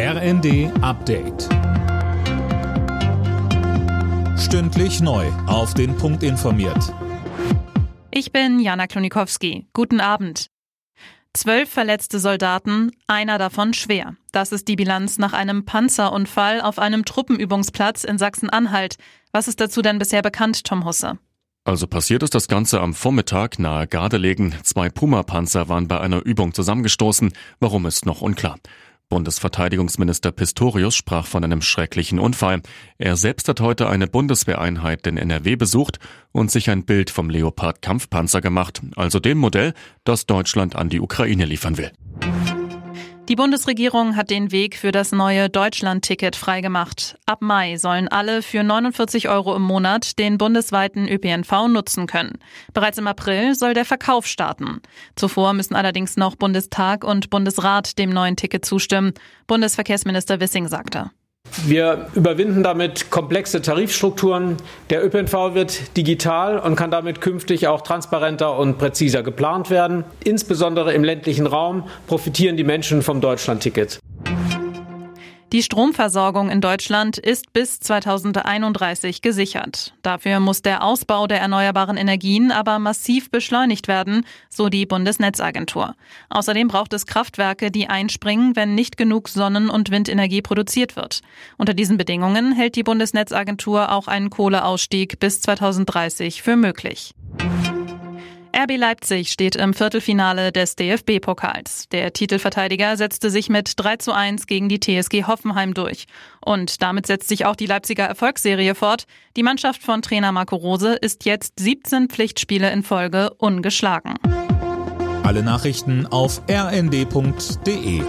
RND Update. Stündlich neu. Auf den Punkt informiert. Ich bin Jana Klonikowski. Guten Abend. Zwölf verletzte Soldaten, einer davon schwer. Das ist die Bilanz nach einem Panzerunfall auf einem Truppenübungsplatz in Sachsen-Anhalt. Was ist dazu denn bisher bekannt, Tom Husse? Also passiert ist das Ganze am Vormittag nahe Gardelegen. Zwei Puma-Panzer waren bei einer Übung zusammengestoßen. Warum ist noch unklar. Bundesverteidigungsminister Pistorius sprach von einem schrecklichen Unfall. Er selbst hat heute eine Bundeswehreinheit in NRW besucht und sich ein Bild vom Leopard Kampfpanzer gemacht, also dem Modell, das Deutschland an die Ukraine liefern will. Die Bundesregierung hat den Weg für das neue Deutschland-Ticket freigemacht. Ab Mai sollen alle für 49 Euro im Monat den bundesweiten ÖPNV nutzen können. Bereits im April soll der Verkauf starten. Zuvor müssen allerdings noch Bundestag und Bundesrat dem neuen Ticket zustimmen. Bundesverkehrsminister Wissing sagte. Wir überwinden damit komplexe Tarifstrukturen. Der ÖPNV wird digital und kann damit künftig auch transparenter und präziser geplant werden. Insbesondere im ländlichen Raum profitieren die Menschen vom Deutschlandticket. Die Stromversorgung in Deutschland ist bis 2031 gesichert. Dafür muss der Ausbau der erneuerbaren Energien aber massiv beschleunigt werden, so die Bundesnetzagentur. Außerdem braucht es Kraftwerke, die einspringen, wenn nicht genug Sonnen- und Windenergie produziert wird. Unter diesen Bedingungen hält die Bundesnetzagentur auch einen Kohleausstieg bis 2030 für möglich. RB Leipzig steht im Viertelfinale des DFB-Pokals. Der Titelverteidiger setzte sich mit 3 zu 1 gegen die TSG Hoffenheim durch. Und damit setzt sich auch die Leipziger Erfolgsserie fort. Die Mannschaft von Trainer Marco Rose ist jetzt 17 Pflichtspiele in Folge ungeschlagen. Alle Nachrichten auf rnd.de